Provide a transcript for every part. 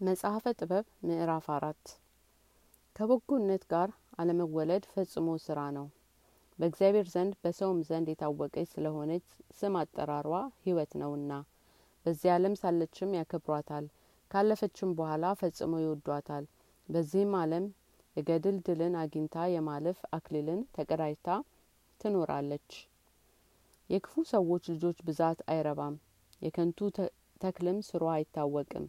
መጽሐፈ ጥበብ ምዕራፍ አራት ከበጎነት ጋር አለመወለድ ፈጽሞ ስራ ነው። በእግዚአብሔር ዘንድ በሰውም ዘንድ የታወቀች ስለሆነች ስም አጠራሯ ሕይወት ነውና በዚህ ዓለም ሳለችም ያከብሯታል፣ ካለፈችም በኋላ ፈጽሞ ይወዷታል። በዚህም ዓለም የገድል ድልን አግኝታ የማለፍ አክሊልን ተቀዳጅታ ትኖራለች። የክፉ ሰዎች ልጆች ብዛት አይረባም፣ የከንቱ ተክልም ስሯ አይታወቅም።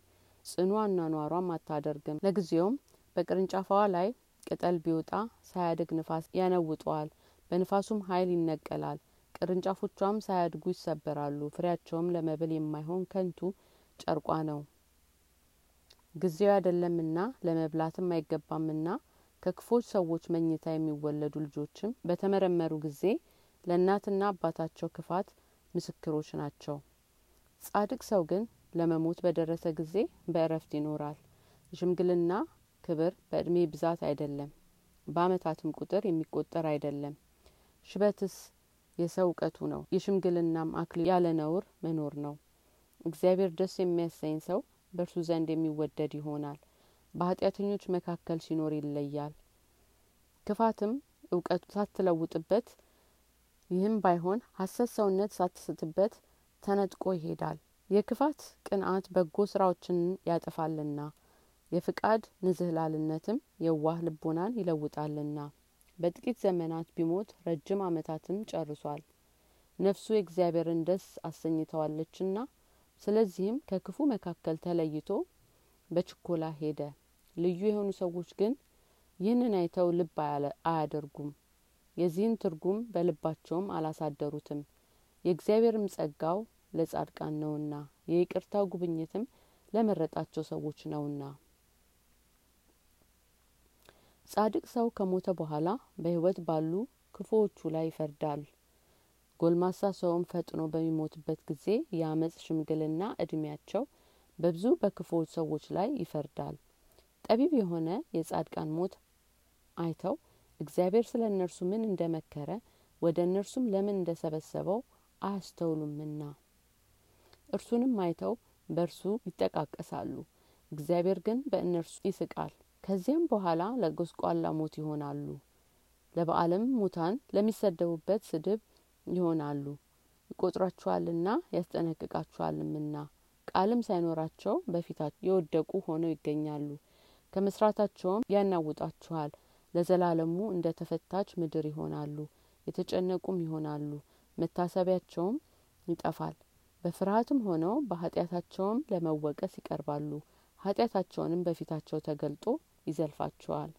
ጽኑ አኗኗሯም አታደርግም። ለጊዜውም በቅርንጫፏ ላይ ቅጠል ቢወጣ ሳያድግ ንፋስ ያነውጠዋል፣ በንፋሱም ኃይል ይነቀላል። ቅርንጫፎቿም ሳያድጉ ይሰበራሉ። ፍሬያቸውም ለመብል የማይሆን ከንቱ ጨርቋ ነው። ጊዜው አይደለምና ለመብላትም አይገባምና ከክፎች ሰዎች መኝታ የሚወለዱ ልጆችም በተመረመሩ ጊዜ ለእናትና አባታቸው ክፋት ምስክሮች ናቸው። ጻድቅ ሰው ግን ለመሞት በደረሰ ጊዜ በእረፍት ይኖራል። የሽምግልና ክብር በእድሜ ብዛት አይደለም፣ በአመታትም ቁጥር የሚቆጠር አይደለም። ሽበትስ የሰው እውቀቱ ነው። የሽምግልናም አክሊል ያለ ነውር መኖር ነው። እግዚአብሔር ደስ የሚያሰኝ ሰው በእርሱ ዘንድ የሚወደድ ይሆናል። በኃጢአተኞች መካከል ሲኖር ይለያል። ክፋትም እውቀቱ ሳትለውጥበት፣ ይህም ባይሆን ሐሰት ሰውነት ሳትስትበት ተነጥቆ ይሄዳል። የክፋት ቅንአት በጎ ስራዎችን ያጠፋልና የፍቃድ ንዝህላልነትም የዋህ ልቦናን ይለውጣልና በጥቂት ዘመናት ቢሞት ረጅም አመታትን ጨርሷል። ነፍሱ የእግዚአብሔርን ደስ አሰኝተዋለችና ስለዚህም ከክፉ መካከል ተለይቶ በችኮላ ሄደ። ልዩ የሆኑ ሰዎች ግን ይህንን አይተው ልብ አያደርጉም፣ የዚህን ትርጉም በልባቸውም አላሳደሩትም። የእግዚአብሔርም ጸጋው ለጻድቃን ነውና የይቅርታው ጉብኝትም ለመረጣቸው ሰዎች ነውና። ጻድቅ ሰው ከሞተ በኋላ በሕይወት ባሉ ክፉዎቹ ላይ ይፈርዳል። ጎልማሳ ሰውም ፈጥኖ በሚሞትበት ጊዜ የአመፅ ሽምግልና እድሜያቸው በብዙ በክፉዎች ሰዎች ላይ ይፈርዳል። ጠቢብ የሆነ የጻድቃን ሞት አይተው እግዚአብሔር ስለ እነርሱ ምን እንደመከረ ወደ እነርሱም ለምን እንደሰበሰበው አያስተውሉምና እርሱንም አይተው በእርሱ ይጠቃቀሳሉ። እግዚአብሔር ግን በእነርሱ ይስቃል። ከዚያም በኋላ ለጐስቋላ ሞት ይሆናሉ። ለበዓለም ሙታን ለሚሰደቡበት ስድብ ይሆናሉ። ይቆጥሯቸዋልና ያስጠነቅቃቸዋልምና ቃልም ሳይኖራቸው በፊታቸው የወደቁ ሆነው ይገኛሉ። ከመስራታቸውም ያናውጣችኋል። ለዘላለሙ እንደ ተፈታች ምድር ይሆናሉ። የተጨነቁም ይሆናሉ። መታሰቢያቸውም ይጠፋል። በፍርሃትም ሆነው በኃጢአታቸውም ለመወቀስ ይቀርባሉ። ኃጢአታቸውንም በፊታቸው ተገልጦ ይዘልፋቸዋል።